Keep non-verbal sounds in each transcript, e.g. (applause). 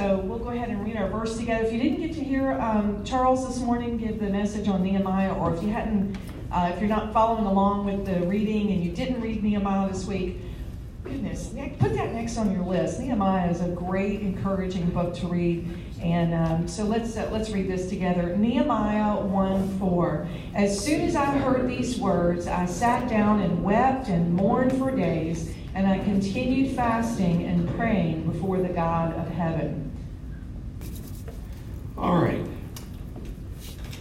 so we'll go ahead and read our verse together. If you didn't get to hear um, Charles this morning give the message on Nehemiah, or if you hadn't, uh, if you're not following along with the reading and you didn't read Nehemiah this week, goodness, put that next on your list. Nehemiah is a great, encouraging book to read. And um, so let's uh, let's read this together. Nehemiah 1 4. As soon as I heard these words, I sat down and wept and mourned for days, and I continued fasting and praying before the God of heaven. All right.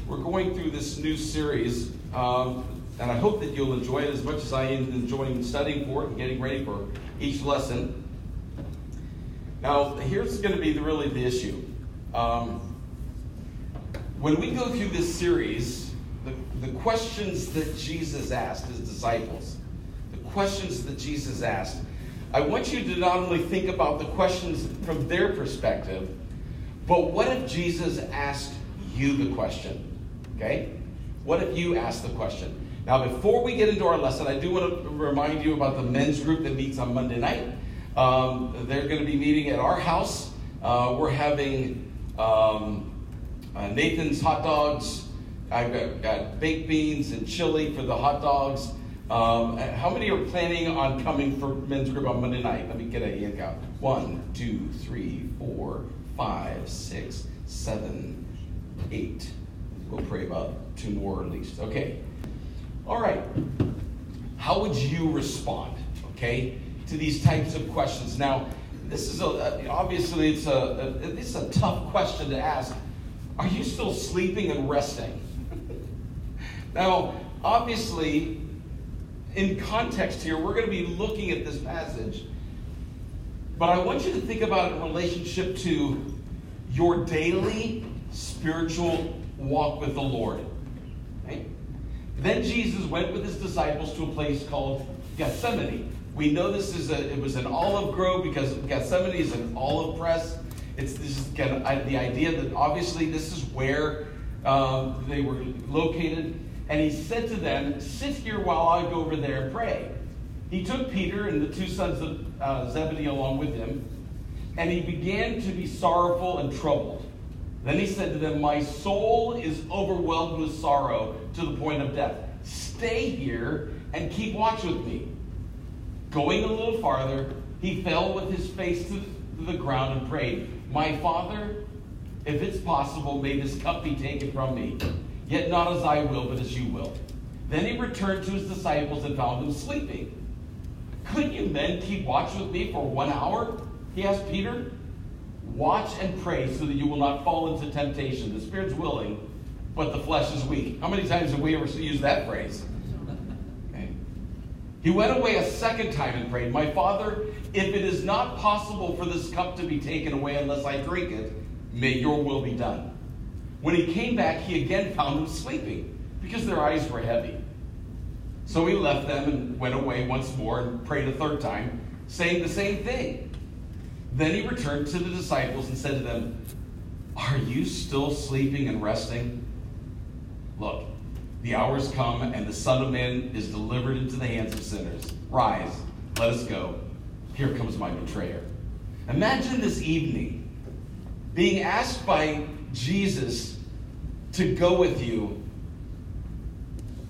We're going through this new series, um, and I hope that you'll enjoy it as much as I am enjoying studying for it and getting ready for each lesson. Now, here's going to be the, really the issue. Um, when we go through this series, the, the questions that Jesus asked his disciples, the questions that Jesus asked, I want you to not only think about the questions from their perspective, but what if Jesus asked you the question? Okay? What if you asked the question? Now, before we get into our lesson, I do want to remind you about the men's group that meets on Monday night. Um, they're going to be meeting at our house. Uh, we're having um, uh, Nathan's hot dogs. I've got, got, baked beans and chili for the hot dogs. Um, how many are planning on coming for men's group on Monday night? Let me get a hand count. One, two, three, four, five, six, seven, eight. We'll pray about two more at least. Okay. All right. How would you respond, okay, to these types of questions? Now, this is a, uh, obviously it's a, a it's a tough question to ask. Are you still sleeping and resting? (laughs) now, obviously, in context here, we're going to be looking at this passage, but I want you to think about it in relationship to your daily spiritual walk with the Lord. Right? Then Jesus went with his disciples to a place called Gethsemane. We know this is a, it was an olive grove because Gethsemane is an olive press. It's this is the idea that obviously this is where um, they were located. And he said to them, Sit here while I go over there and pray. He took Peter and the two sons of uh, Zebedee along with him, and he began to be sorrowful and troubled. Then he said to them, My soul is overwhelmed with sorrow to the point of death. Stay here and keep watch with me. Going a little farther, he fell with his face to the ground and prayed, My Father, if it's possible, may this cup be taken from me. Yet not as I will, but as you will. Then he returned to his disciples and found them sleeping. Couldn't you men keep watch with me for one hour? He asked Peter. Watch and pray so that you will not fall into temptation. The spirit's willing, but the flesh is weak. How many times have we ever used that phrase? He went away a second time and prayed, My father, if it is not possible for this cup to be taken away unless I drink it, may your will be done. When he came back, he again found them sleeping because their eyes were heavy. So he left them and went away once more and prayed a third time, saying the same thing. Then he returned to the disciples and said to them, Are you still sleeping and resting? Look, the hour hours come, and the Son of Man is delivered into the hands of sinners. Rise, let us go. Here comes my betrayer. Imagine this evening being asked by Jesus to go with you,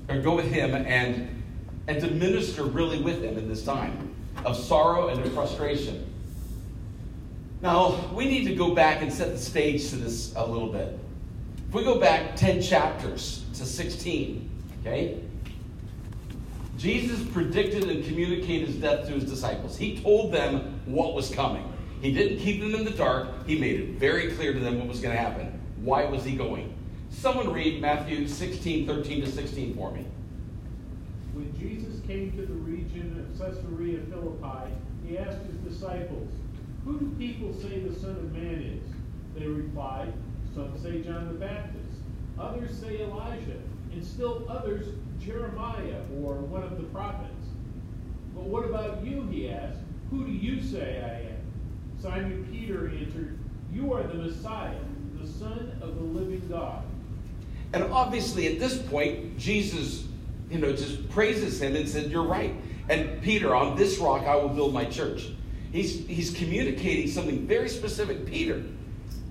or go with him, and, and to minister really with him in this time of sorrow and of frustration. Now, we need to go back and set the stage to this a little bit. If we go back 10 chapters, to 16. Okay? Jesus predicted and communicated his death to his disciples. He told them what was coming. He didn't keep them in the dark. He made it very clear to them what was going to happen. Why was he going? Someone read Matthew 16, 13 to 16 for me. When Jesus came to the region of Caesarea Philippi, he asked his disciples, Who do people say the Son of Man is? They replied, Some say John the Baptist Others say Elijah, and still others Jeremiah or one of the prophets. But what about you, he asked. Who do you say I am? Simon Peter answered, You are the Messiah, the Son of the living God. And obviously, at this point, Jesus, you know, just praises him and said, You're right. And Peter, on this rock I will build my church. he's, he's communicating something very specific. Peter,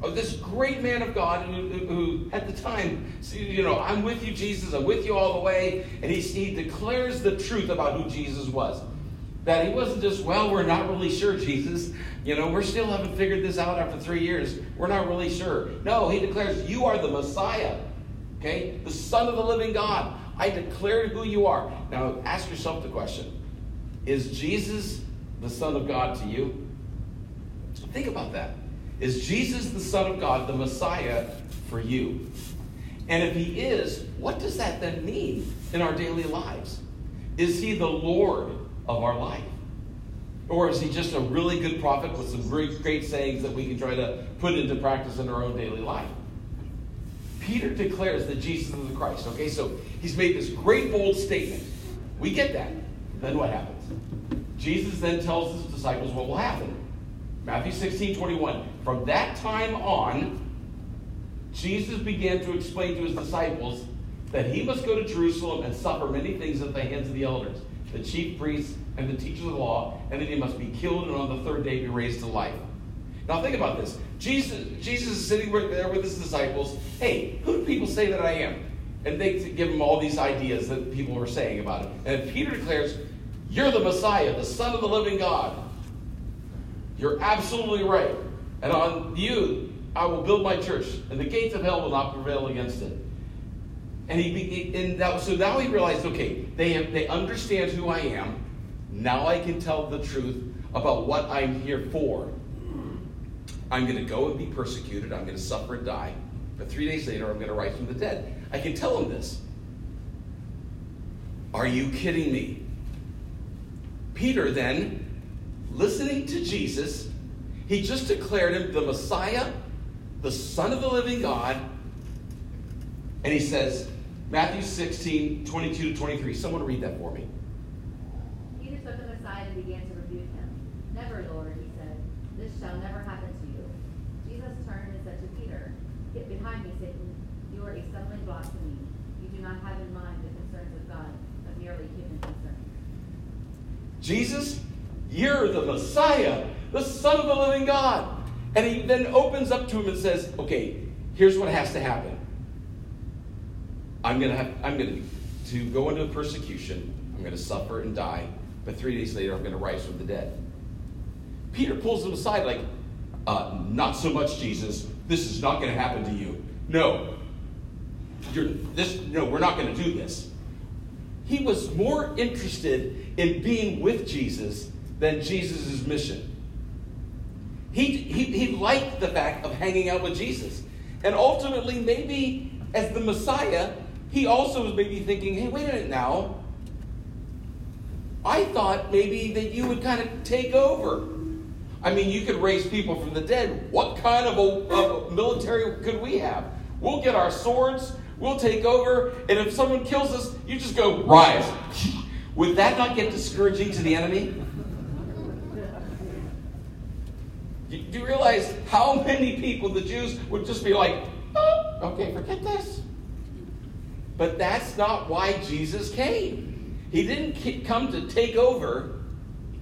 oh, this great man of God who, who, at the time, you know, I'm with you, Jesus, I'm with you all the way. And he, he declares the truth about who Jesus was. That he wasn't just, well, we're not really sure, Jesus. You know, we're still haven't figured this out after three years. We're not really sure. No, he declares, you are the Messiah. Okay? The Son of the living God. I declare who you are. Now, ask yourself the question Is Jesus the Son of God to you? Think about that. Is Jesus the Son of God, the Messiah for you? And if he is, what does that then mean in our daily lives? Is he the Lord of our life? Or is he just a really good prophet with some great, great sayings that we can try to put into practice in our own daily life? Peter declares that Jesus is the Christ. Okay, so he's made this great bold statement. We get that. Then what happens? Jesus then tells his disciples what will happen. Matthew 16, 21. From that time on, Jesus began to explain to his disciples that he must go to Jerusalem and suffer many things at the hands of the elders, the chief priests, and the teachers of the law, and that he must be killed and on the third day be raised to life. Now think about this. Jesus, Jesus is sitting there with his disciples. Hey, who do people say that I am? And they give him all these ideas that people were saying about him. And Peter declares, You're the Messiah, the Son of the living God. You're absolutely right. And on you, I will build my church, and the gates of hell will not prevail against it. And he, and that, so now he realized, okay, they have, they understand who I am. Now I can tell the truth about what I'm here for. I'm going to go and be persecuted. I'm going to suffer and die. But three days later, I'm going to rise from the dead. I can tell him this. Are you kidding me? Peter then, listening to Jesus, he just declared him the Messiah, the Son of the living God. And he says, Matthew 16, 22 to 23. Someone read that for me. Peter took him aside and began to rebuke him. Never, Lord, he said. This shall never happen to you. Jesus turned and said to Peter, Me, Satan. You are a stumbling block to me. You do not have in mind the concerns of God, but merely human concerns. Jesus, you're the Messiah, the Son of the living God. And he then opens up to him and says, Okay, here's what has to happen. I'm gonna have I'm gonna to go into persecution, I'm gonna suffer and die, but three days later I'm gonna rise from the dead. Peter pulls him aside, like, uh, not so much, Jesus. This is not gonna happen to you. No. You're this no, we're not gonna do this. He was more interested in being with Jesus than Jesus' mission. He, he, he liked the fact of hanging out with Jesus. And ultimately, maybe as the Messiah, he also was maybe thinking, hey, wait a minute now. I thought maybe that you would kind of take over. I mean, you could raise people from the dead. What kind of a, a military could we have? We'll get our swords, we'll take over, and if someone kills us, you just go, rise. (laughs) Would that not get discouraging to the enemy? Do you realize how many people, the Jews, would just be like, oh, okay, forget this. But that's not why Jesus came. He didn't come to take over,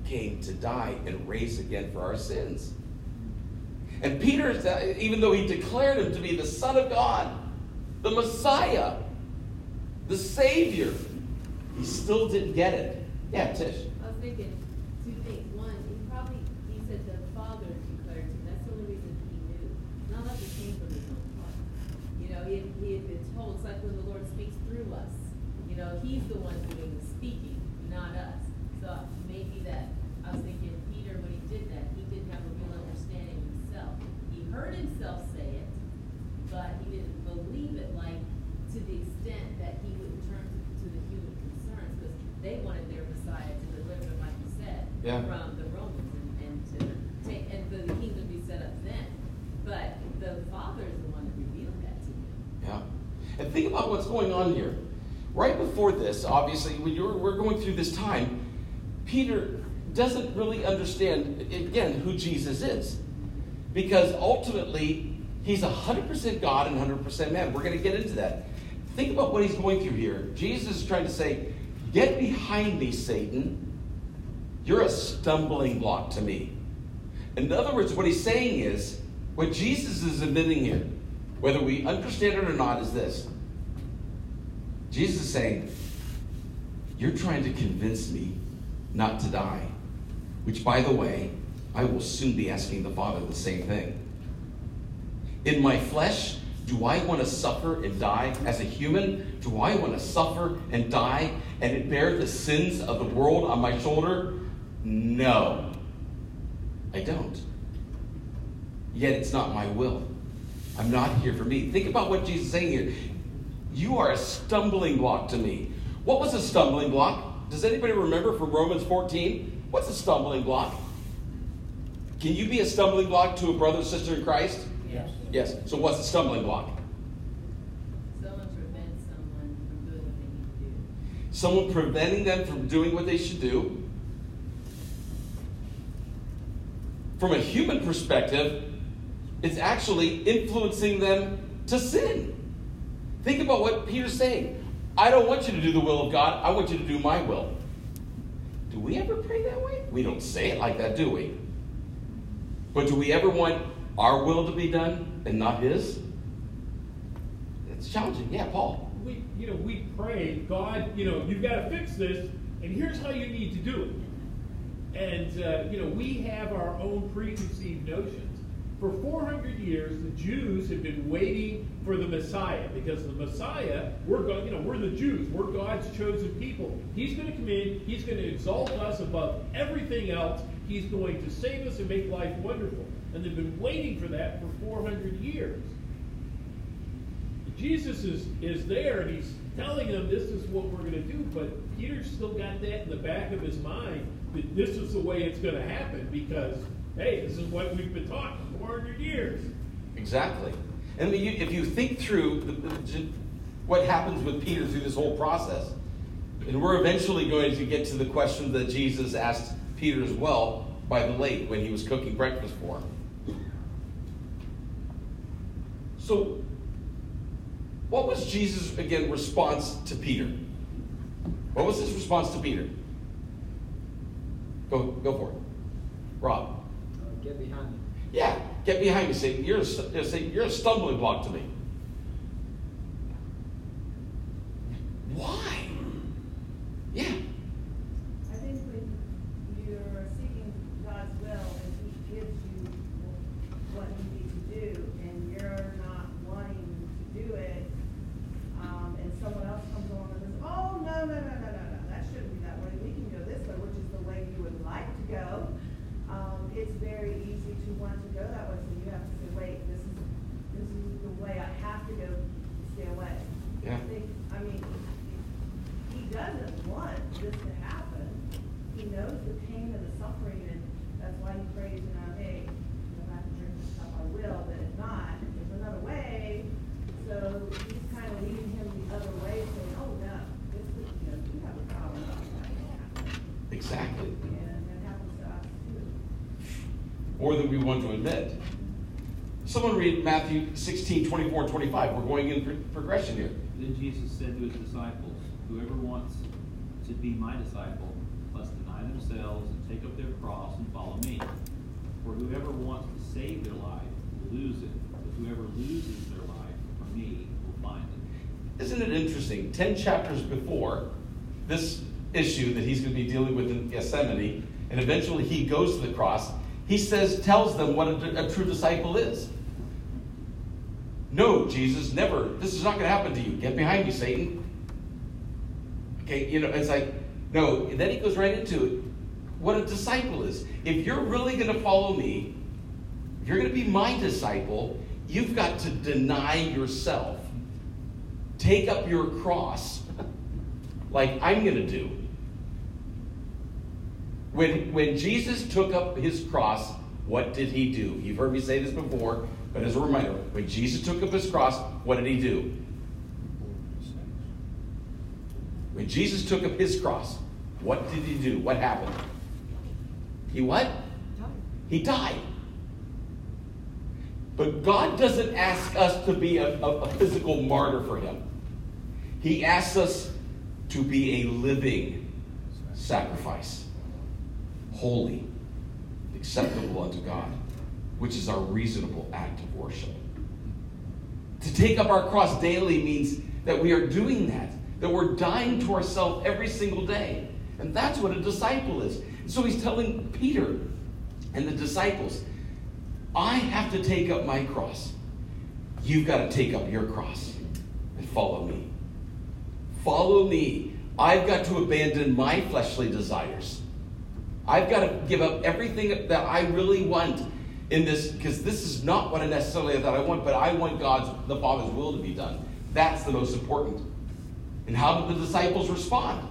came to die and raise again for our sins. And Peter, even though he declared him to be the Son of God, the Messiah, the Savior, he still didn't get it. Yeah, Tish. I was thinking two things. One, he probably, he said the Father declared him. That's the only reason he knew. None of it came from his own heart. You know, he had, he had been told, it's like when the Lord speaks through us. You know, he's the one doing the speaking, not us. So maybe that, I was thinking, Peter, when he did that, he didn't have a real understanding himself. He heard himself say it, but he didn't believe it, like, to the extent that he would turn to the human concerns, because they wanted their Messiah to deliver them, like you said, Yeah. from the Romans and, and to take, and for the kingdom to be set up then. But the Father is the one that revealed that to him. Yeah. And think about what's going on here. Right before this, obviously, when you're, we're going through this time, Peter doesn't really understand, again, who Jesus is. Because ultimately, he's 100% God and 100% man. We're going to get into that. Think about what he's going through here. Jesus is trying to say, Get behind me, Satan. You're a stumbling block to me. In other words, what he's saying is, what Jesus is admitting here, whether we understand it or not, is this. Jesus is saying, You're trying to convince me not to die. Which, by the way, I will soon be asking the Father the same thing. In my flesh, do I want to suffer and die as a human? Do I want to suffer and die and bear the sins of the world on my shoulder? No, I don't. Yet it's not my will. I'm not here for me. Think about what Jesus is saying here. You are a stumbling block to me. What was a stumbling block? Does anybody remember from Romans 14? What's a stumbling block? Can you be a stumbling block to a brother or sister in Christ? Yes. Yes. So what's a stumbling block? Someone prevents someone from doing what they need to do. Someone preventing them from doing what they should do. From a human perspective, it's actually influencing them to sin. Think about what Peter's saying. I don't want you to do the will of God, I want you to do my will. Do we ever pray that way? We don't say it like that, do we? But do we ever want our will to be done and not His? It's challenging. Yeah, Paul. We, you know, we pray, God, you know, you've got to fix this, and here's how you need to do it. And, uh, you know, we have our own preconceived notions. For 400 years, the Jews have been waiting for the Messiah because the Messiah, we're God, you know, we're the Jews, we're God's chosen people. He's going to come in, He's going to exalt us above everything else. He's going to save us and make life wonderful. And they've been waiting for that for 400 years. Jesus is, is there and he's telling them this is what we're going to do, but Peter's still got that in the back of his mind that this is the way it's going to happen because, hey, this is what we've been taught for 400 years. Exactly. And if you think through what happens with Peter through this whole process, and we're eventually going to get to the question that Jesus asked Peter as well by the lake when he was cooking breakfast for him. So, what was Jesus, again, response to Peter? What was his response to Peter? Go, go for it. Rob. Get behind me. Yeah, get behind me, Satan. You're a, you're a stumbling block to me. Why? Yeah. I think when you're seeking God's will and He gives you what you need to do, and you're not wanting to do it, um, and someone else comes along and says, oh, no, no, no, no, no, no, that shouldn't be that way, we can go this way, which is the way you would like to go, um, it's very easy to want to go that way, so you have to say, wait, this is, this is the way I have to go, stay away. Yeah. I think, I mean, he doesn't want this to happen. He knows the pain and the suffering, and that's why he prays, you know, hey, if I have to drink this stuff, I will, but if not, there's another way. So he's kind of leading him the other way, saying, oh, no, this is, you know, you have a problem right now. Exactly. And it happens to us too. We want to admit. Someone read Matthew 16, 24, and 25. We're going in progression here. Then Jesus said to his disciples, Whoever wants to be my disciple must deny themselves and take up their cross and follow me. For whoever wants to save their life will lose it, but whoever loses their life for me will find it. Isn't it interesting? Ten chapters before this issue that he's going to be dealing with in Gethsemane, and eventually he goes to the cross, he says, tells them what a, a true disciple is. No, Jesus, never. This is not going to happen to you. Get behind me, Satan. Okay, you know, it's like, no. And then he goes right into it. What a disciple is. If you're really going to follow me, if you're going to be my disciple, you've got to deny yourself. Take up your cross, (laughs) like I'm going to do. When, when Jesus took up his cross, what did he do? You've heard me say this before, but as a reminder, when Jesus took up his cross, what did he do? When Jesus took up his cross, what did he do? What happened? He what? He died. But God doesn't ask us to be a, a, a physical martyr for him. He asks us to be a living sacrifice, holy, acceptable unto God, which is our reasonable act of worship. To take up our cross daily means that we are doing that, that we're dying to ourselves every single day. And that's what a disciple is. So he's telling Peter and the disciples, I have to take up my cross. You've got to take up your cross and follow me. Follow me. I've got to abandon my fleshly desires. I've got to give up everything that I really want in this, because this is not what I necessarily that I want, but I want God's, the Father's will to be done. That's the most important. And how did the disciples respond?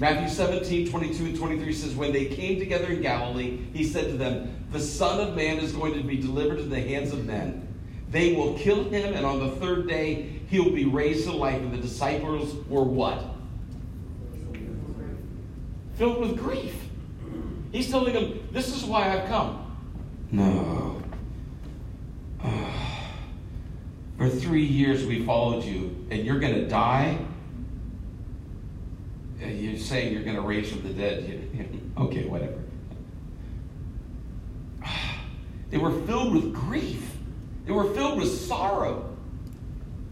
Matthew 17, 22 and 23 says, When they came together in Galilee, he said to them, The Son of Man is going to be delivered into the hands of men. They will kill him, and on the third day he'll be raised to life. And the disciples were what? Filled with grief. He's telling them, This is why I've come. No. Uh, for three years we followed you, and you're going to die? You're saying you're going to raise from the dead. (laughs) Okay, whatever. (sighs) They were filled with grief. They were filled with sorrow.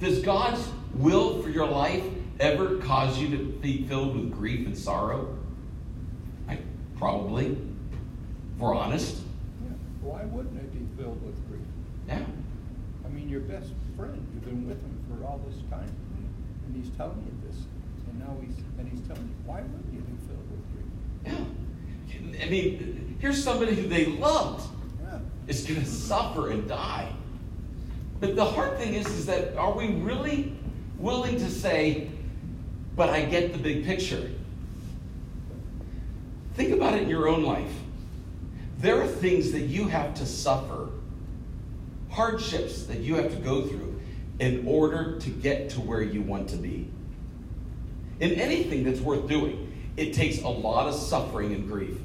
Does God's will for your life ever cause you to be filled with grief and sorrow? Probably. If we're honest. Yeah. Why wouldn't it be filled with grief? Yeah. I mean, your best friend, you've been with him for all this time, and he's telling you this, and now he's and he's telling you, why wouldn't you be filled with grief? Yeah. I mean, here's somebody who they loved Yeah. is going to suffer and die. But the hard thing is, is that are we really willing to say, but I get the big picture? Think about it in your own life. There are things that you have to suffer, hardships that you have to go through in order to get to where you want to be. In anything that's worth doing, it takes a lot of suffering and grief,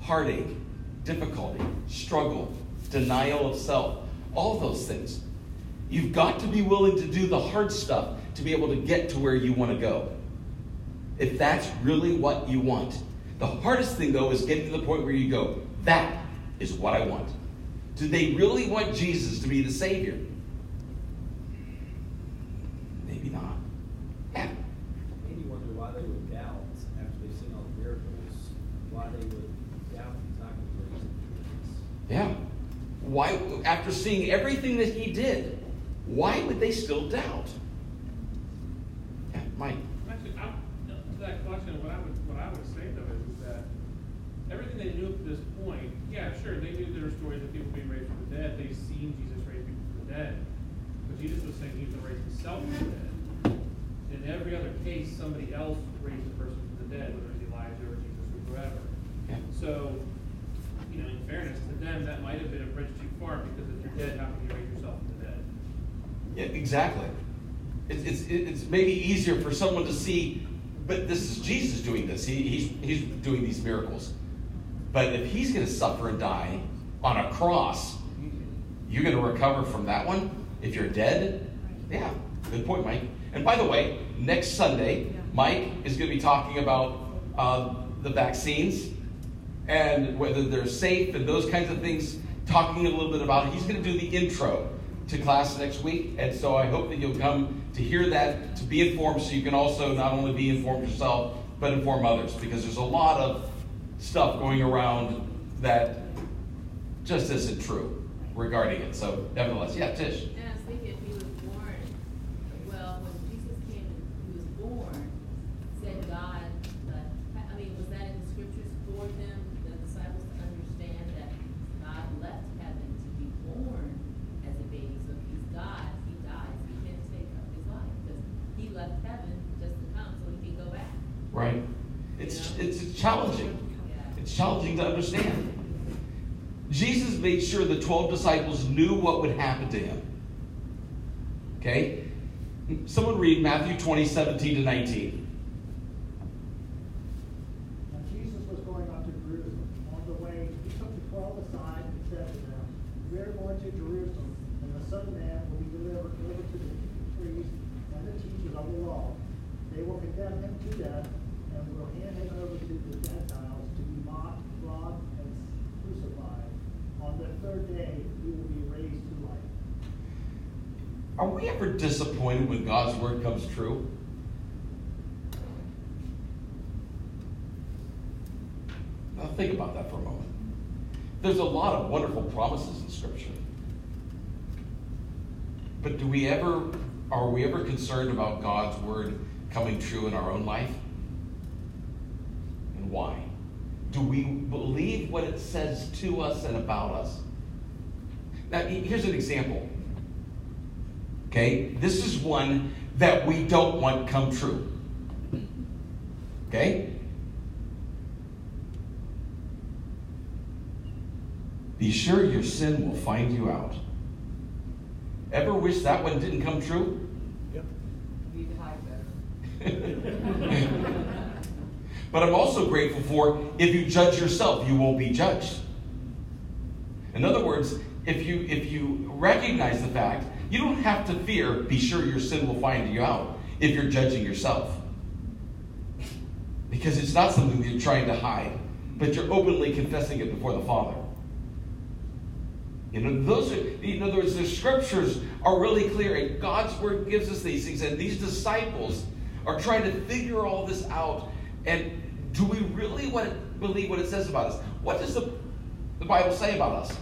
heartache, difficulty, struggle, denial of self, all those things. You've got to be willing to do the hard stuff to be able to get to where you want to go. If that's really what you want. The hardest thing, though, is getting to the point where you go, that is what I want. Do they really want Jesus to be the Savior? Maybe not. Yeah. Made me wonder why they would doubt after they've seen all the miracles, why they would doubt he's not going Jesus. Yeah. Why, after seeing everything that he did, why would they still doubt? Yeah, Mike. Actually, I, to that question, what I would, what I would say though is that everything they knew up to this point, yeah, sure, they knew there were stories of people being raised from the dead. They've seen Jesus raise people from the dead. But Jesus was saying he was going to raise himself from the dead. In every other case, somebody else raised a person from the dead, whether it's Elijah or Jesus or whoever. So, you know, in fairness to them, that might have been a bridge too far because if you're dead, how can you raise yourself from the dead? Yeah, exactly. It's, it's, it's maybe easier for someone to see, but this is Jesus doing this. He, he's, he's doing these miracles. But if he's going to suffer and die on a cross, you're going to recover from that one? If you're dead? Yeah, good point, Mike. And by the way, next Sunday, Mike is going to be talking about uh, the vaccines and whether they're safe and those kinds of things, talking a little bit about it. He's going to do the intro to class next week. And so I hope that you'll come to hear that, to be informed, so you can also not only be informed yourself, but inform others. Because there's a lot of stuff going around that just isn't true regarding it. So, nevertheless, yeah, Tish. And I was thinking, he was born, well, when Jesus came, he was born, said God, uh, I mean, was that in the scriptures for them, the disciples to understand that God left heaven to be born as a baby? So if he's God, he dies, he can't take up his life, because he left heaven just to come so he can go back. Right? It's, it's challenging. Yeah. It's challenging to understand. Jesus made sure the 12 disciples knew what would happen to him. Okay? Someone read Matthew 20, 17 to 19. Now Jesus was going up to Jerusalem. On the way, he took the twelve aside and said to them, We are going to Jerusalem, and the Son of Man will be delivered over to the priests and the teachers of the law. They will condemn him to death, and will hand him over to the Gentiles to be mocked, flogged, and crucified. On the third day, he will be raised to life. Are we ever disappointed when God's word comes true? Now think about that for a moment. There's a lot of wonderful promises in Scripture. But do we ever, are we ever concerned about God's word coming true in our own life? And why? Do we believe what it says to us and about us? Now, here's an example. Okay? This is one that we don't want come true. Okay? Be sure your sin will find you out. Ever wish that one didn't come true? Yep. You need to hide better. (laughs) But I'm also grateful for if you judge yourself, you won't be judged. In other words, if you if you recognize the fact, you don't have to fear, be sure your sin will find you out if you're judging yourself. Because it's not something that you're trying to hide, but you're openly confessing it before the Father. You know, those are, in other words, the scriptures are really clear, and God's word gives us these things, and these disciples are trying to figure all this out. And do we really want to believe what it says about us? What does the, the Bible say about us?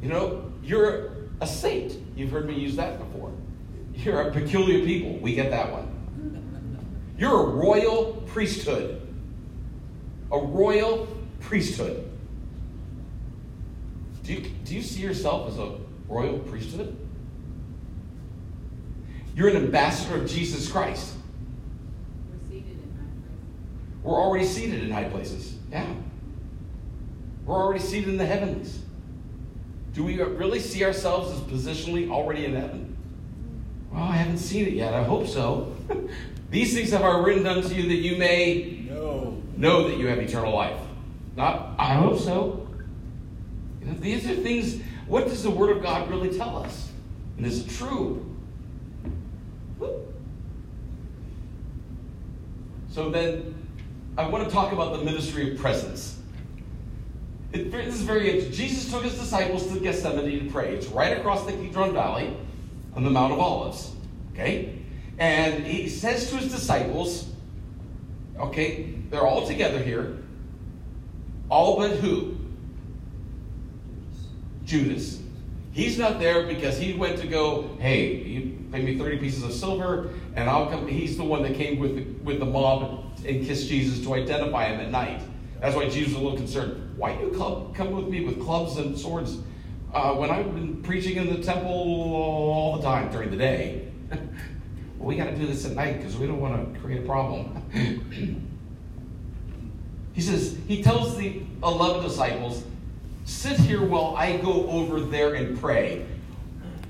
You know, you're a saint. You've heard me use that before. You're a peculiar people. We get that one. You're a royal priesthood. A royal priesthood. Do you, do you see yourself as a royal priesthood? You're an ambassador of Jesus Christ. We're seated in high places. We're already seated in high places. Yeah. We're already seated in the heavens. Do we really see ourselves as positionally already in heaven? Well, I haven't seen it yet. I hope so. (laughs) These things have I written unto you that you may No. know that you have eternal life. Not, I hope so. You know, these are things, what does the Word of God really tell us? And is it true? So then, I want to talk about the ministry of presence. It, this is very interesting. Jesus took his disciples to Gethsemane to pray. It's right across the Kidron Valley on the Mount of Olives. Okay? And he says to his disciples, okay, they're all together here. All but who? Judas. He's not there because he went to go, hey, you pay me 30 pieces of silver, and I'll come. He's the one that came with the, with the mob and kissed Jesus to identify him at night. That's why Jesus was a little concerned. Why do you club, come with me with clubs and swords uh, when I've been preaching in the temple all the time during the day? (laughs) well, we got to do this at night because we don't want to create a problem. (clears throat) he says, he tells the 11 disciples, sit here while I go over there and pray.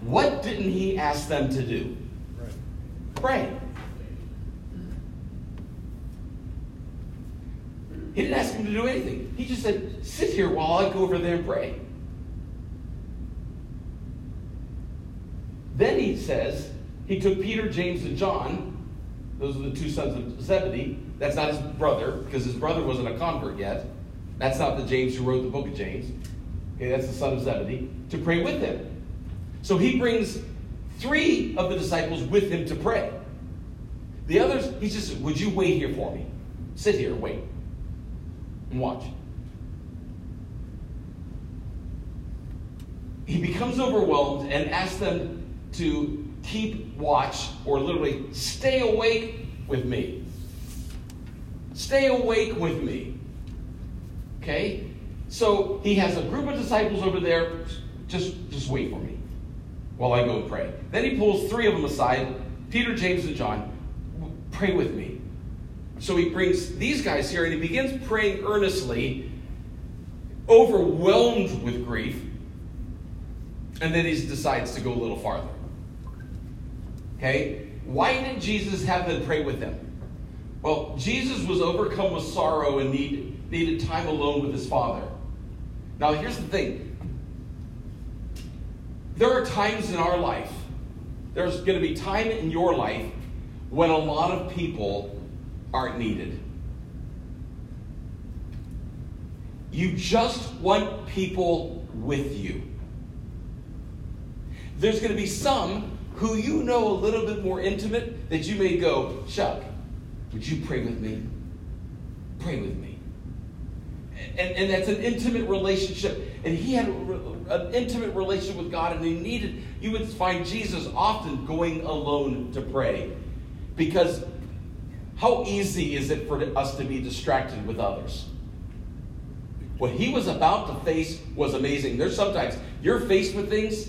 What didn't he ask them to do? Right. Pray. He didn't ask him to do anything. He just said, sit here while I go over there and pray. Then he says, he took Peter, James, and John. Those are the two sons of Zebedee. That's not his brother, because his brother wasn't a convert yet. That's not the James who wrote the book of James. Okay, that's the son of Zebedee, to pray with him. So he brings three of the disciples with him to pray. The others, he just Would you wait here for me? Sit here, wait, and watch. He becomes overwhelmed and asks them to keep watch, or literally stay awake with me. Stay awake with me. Okay? So he has a group of disciples over there. Just, just wait for me while I go and pray. Then he pulls three of them aside Peter, James, and John. Pray with me. So he brings these guys here and he begins praying earnestly, overwhelmed with grief. And then he decides to go a little farther. Okay? Why did Jesus have them pray with him? Well, Jesus was overcome with sorrow and need, needed time alone with his Father. Now, here's the thing there are times in our life, there's going to be time in your life when a lot of people aren't needed. You just want people with you. There's going to be some who you know a little bit more intimate that you may go, Chuck, would you pray with me? Pray with me. And, and that's an intimate relationship. And he had a, an intimate relationship with God, and he needed, you would find Jesus often going alone to pray. Because how easy is it for us to be distracted with others? What he was about to face was amazing. There's sometimes you're faced with things,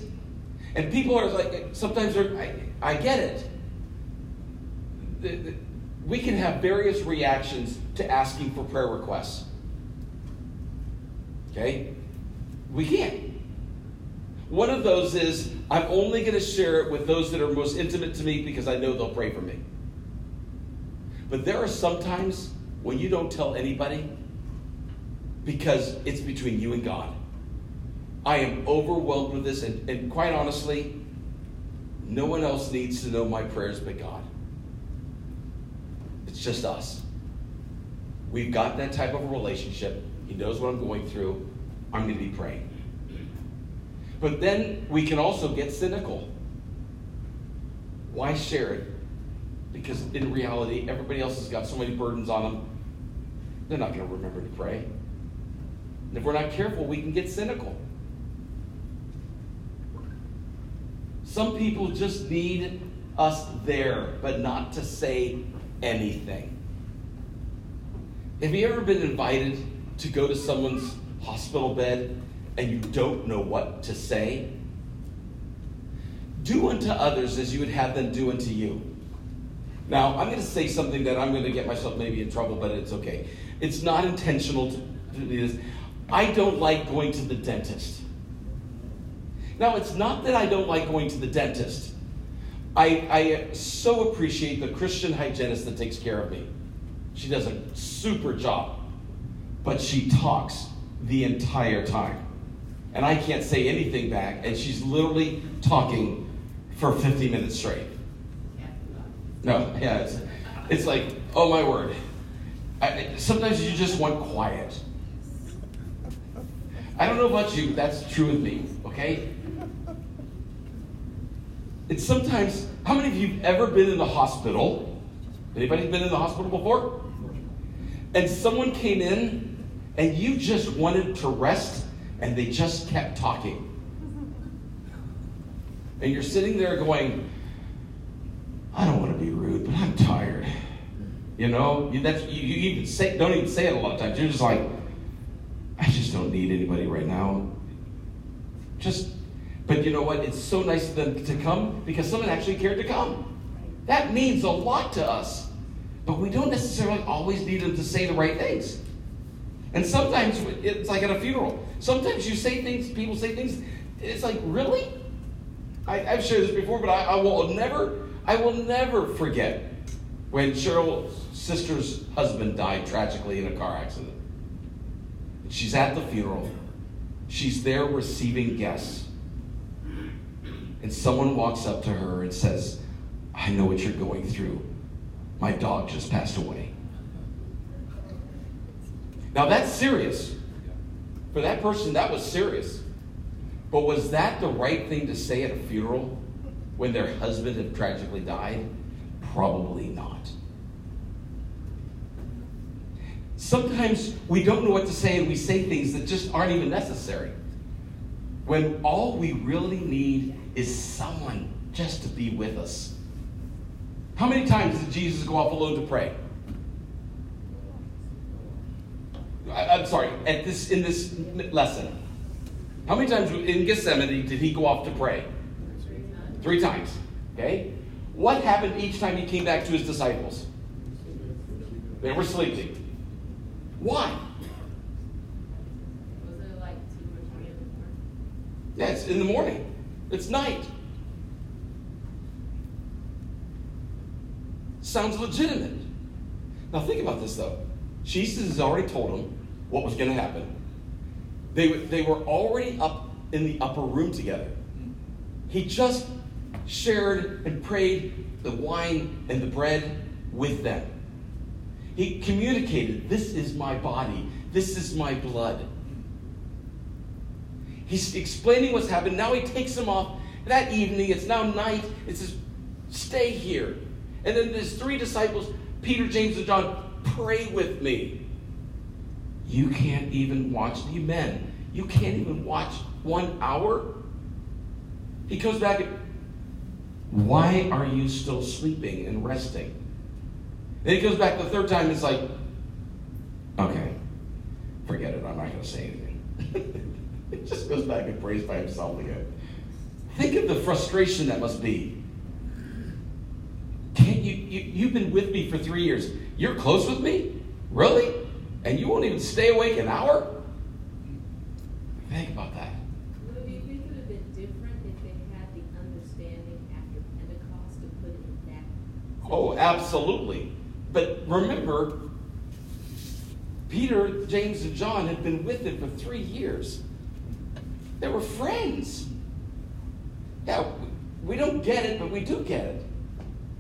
and people are like, sometimes they're, I, I get it. We can have various reactions to asking for prayer requests. Okay? We can. One of those is I'm only going to share it with those that are most intimate to me because I know they'll pray for me. But there are some times when you don't tell anybody because it's between you and God. I am overwhelmed with this, and, and quite honestly, no one else needs to know my prayers but God. It's just us. We've got that type of a relationship. He knows what I'm going through. I'm going to be praying. But then we can also get cynical. Why share it? Because in reality, everybody else has got so many burdens on them, they're not going to remember to pray. And if we're not careful, we can get cynical. Some people just need us there, but not to say anything. Have you ever been invited to go to someone's hospital bed and you don't know what to say? Do unto others as you would have them do unto you. Now, I'm going to say something that I'm going to get myself maybe in trouble, but it's okay. It's not intentional to do this. I don't like going to the dentist. Now, it's not that I don't like going to the dentist. I, I so appreciate the Christian hygienist that takes care of me. She does a super job, but she talks the entire time. And I can't say anything back, and she's literally talking for 50 minutes straight. No, yeah, it's, it's like, oh my word. I, sometimes you just want quiet. I don't know about you, but that's true with me, okay? It's sometimes, how many of you have ever been in the hospital? Anybody been in the hospital before? And someone came in and you just wanted to rest and they just kept talking. And you're sitting there going, I don't want to be Tired. You know, that's you, you even say don't even say it a lot of times. You're just like, I just don't need anybody right now. Just, but you know what? It's so nice of them to come because someone actually cared to come. That means a lot to us. But we don't necessarily always need them to say the right things. And sometimes it's like at a funeral. Sometimes you say things, people say things, it's like, really? I, have shared this before, but I, I will never, I will never forget when Cheryl's sister's husband died tragically in a car accident. She's at the funeral. She's there receiving guests. And someone walks up to her and says, I know what you're going through. My dog just passed away. Now that's serious. For that person, that was serious. But was that the right thing to say at a funeral when their husband had tragically died? Probably not. Sometimes we don't know what to say and we say things that just aren't even necessary. When all we really need is someone just to be with us. How many times did Jesus go off alone to pray? I, am sorry, at this in this lesson. How many times in Gethsemane did he go off to pray? Three times. Okay? What happened each time he came back to his disciples? They were sleeping. Why? Was it like two or three in the morning? Yeah, it's in the morning. It's night. Sounds legitimate. Now think about this though. Jesus has already told them what was going to happen. They, they were already up in the upper room together. He just shared and prayed the wine and the bread with them. He communicated, This is my body, this is my blood. He's explaining what's happened. Now he takes them off. That evening, it's now night. It says, Stay here. And then there's three disciples, Peter, James, and John, pray with me. You can't even watch the men. You can't even watch one hour. He comes back and, why are you still sleeping and resting? Then he comes back the third time. It's like, okay, forget it. I'm not going to say anything. (laughs) it just goes back and prays by himself again. Think of the frustration that must be. Can't you, you? You've been with me for three years. You're close with me, really, and you won't even stay awake an hour. Think about that. Would you think it would have been different if they had the understanding after Pentecost to put it in that? Oh, absolutely. But remember, Peter, James, and John had been with him for three years. They were friends. Yeah, we don't get it, but we do get it.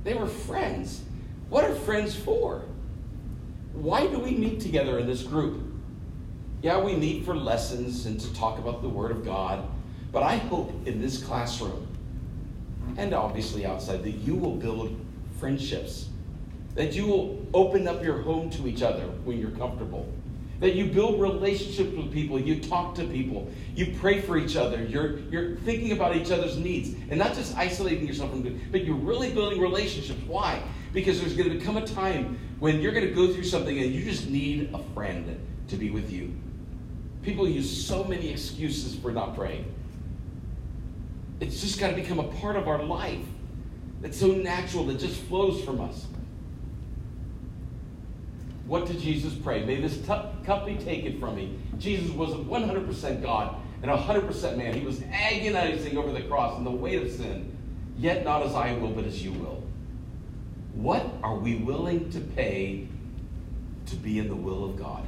They were friends. What are friends for? Why do we meet together in this group? Yeah, we meet for lessons and to talk about the Word of God, but I hope in this classroom, and obviously outside, that you will build friendships, that you will open up your home to each other when you're comfortable, that you build relationships with people, you talk to people, you pray for each other, you're, you're thinking about each other's needs, and not just isolating yourself from it, but you're really building relationships. Why? Because there's going to become a time when you're going to go through something and you just need a friend to be with you. People use so many excuses for not praying. It's just got to become a part of our life. It's so natural that just flows from us. What did Jesus pray? May this cup be taken from me. Jesus was 100% God and 100% man. He was agonizing over the cross and the weight of sin. Yet not as I will, but as you will. What are we willing to pay to be in the will of God?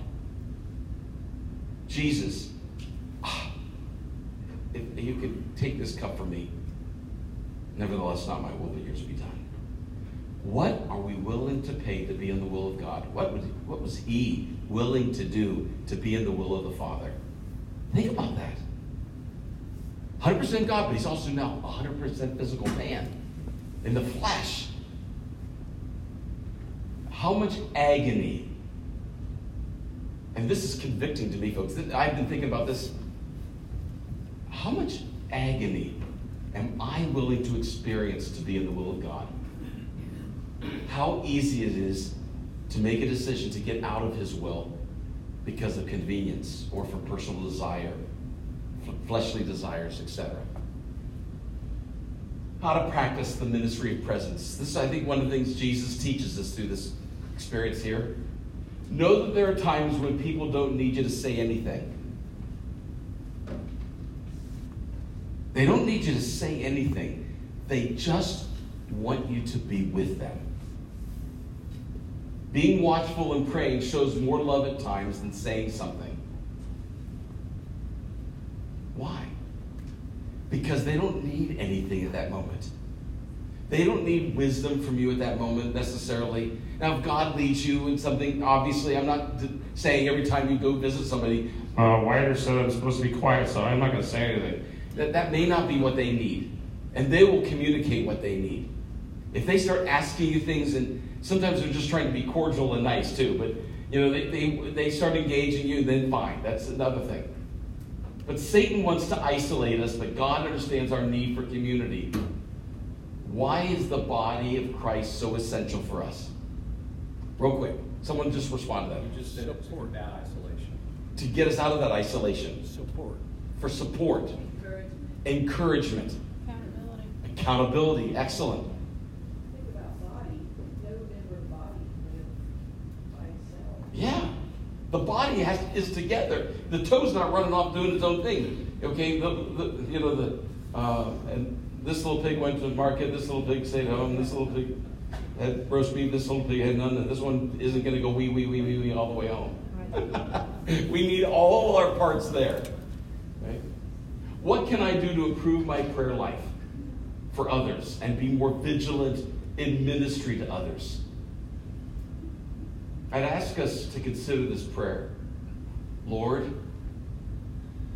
Jesus, ah, if you could take this cup from me, nevertheless, not my will, but yours be done. What are we willing to pay to be in the will of God? What, what was he willing to do to be in the will of the Father? Think about that. 100% God, but he's also now 100% physical man in the flesh. How much agony and this is convicting to me, folks. I've been thinking about this. How much agony am I willing to experience to be in the will of God? How easy it is to make a decision to get out of His will because of convenience or for personal desire, fleshly desires, etc. How to practice the ministry of presence. This is, I think, one of the things Jesus teaches us through this experience here. Know that there are times when people don't need you to say anything. They don't need you to say anything. They just want you to be with them. Being watchful and praying shows more love at times than saying something. Why? Because they don't need anything at that moment. They don't need wisdom from you at that moment necessarily. Now, if God leads you in something, obviously, I'm not saying every time you go visit somebody, uh, Wilder said I'm supposed to be quiet, so I'm not going to say anything. That, that may not be what they need. And they will communicate what they need. If they start asking you things, and sometimes they're just trying to be cordial and nice too, but you know, they, they, they start engaging you, then fine. That's another thing. But Satan wants to isolate us, but God understands our need for community. Why is the body of Christ so essential for us? Real quick, someone just respond to that. You just said it's that isolation. To get us out of that isolation. Support. For support. Encouragement. Accountability. Accountability. Excellent. Think about body, no member of body live by itself. Yeah. The body has, is together. The toe's not running off doing its own thing. Okay, the, the you know the uh, and this little pig went to the market. This little pig stayed home. This little pig had roast beef. This little pig had none. And this one isn't going to go wee wee wee wee wee all the way home. (laughs) we need all our parts there. What can I do to improve my prayer life for others and be more vigilant in ministry to others? I'd ask us to consider this prayer. Lord,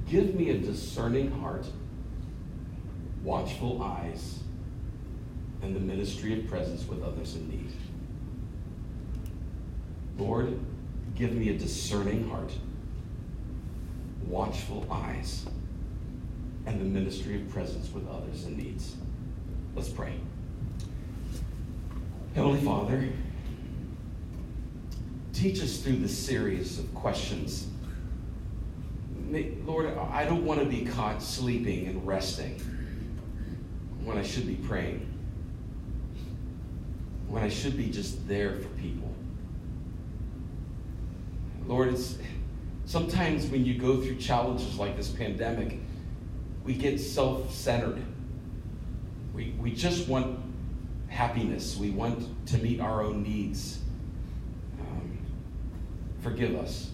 give me a discerning heart, watchful eyes, and the ministry of presence with others in need. Lord, give me a discerning heart, watchful eyes, and the ministry of presence with others in needs. Let's pray. Heavenly Father, teach us through this series of questions. Lord, I don't want to be caught sleeping and resting when I should be praying, when I should be just there for people. Lord, it's sometimes when you go through challenges like this pandemic, we get self centered. We, we just want happiness, we want to meet our own needs. Um, forgive us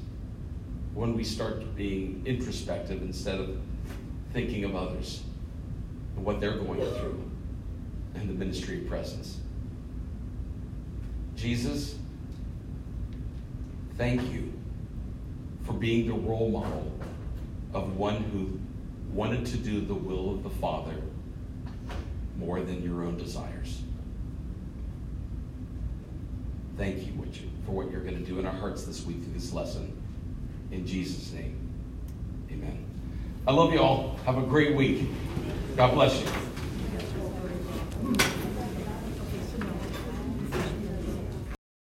when we start being introspective instead of thinking of others and what they're going through and the ministry of presence. Jesus, thank you for being the role model of one who wanted to do the will of the Father more than your own desires. Thank you for what you're going to do in our hearts this week through this lesson. In Jesus' name, amen. I love you all. Have a great week. God bless you.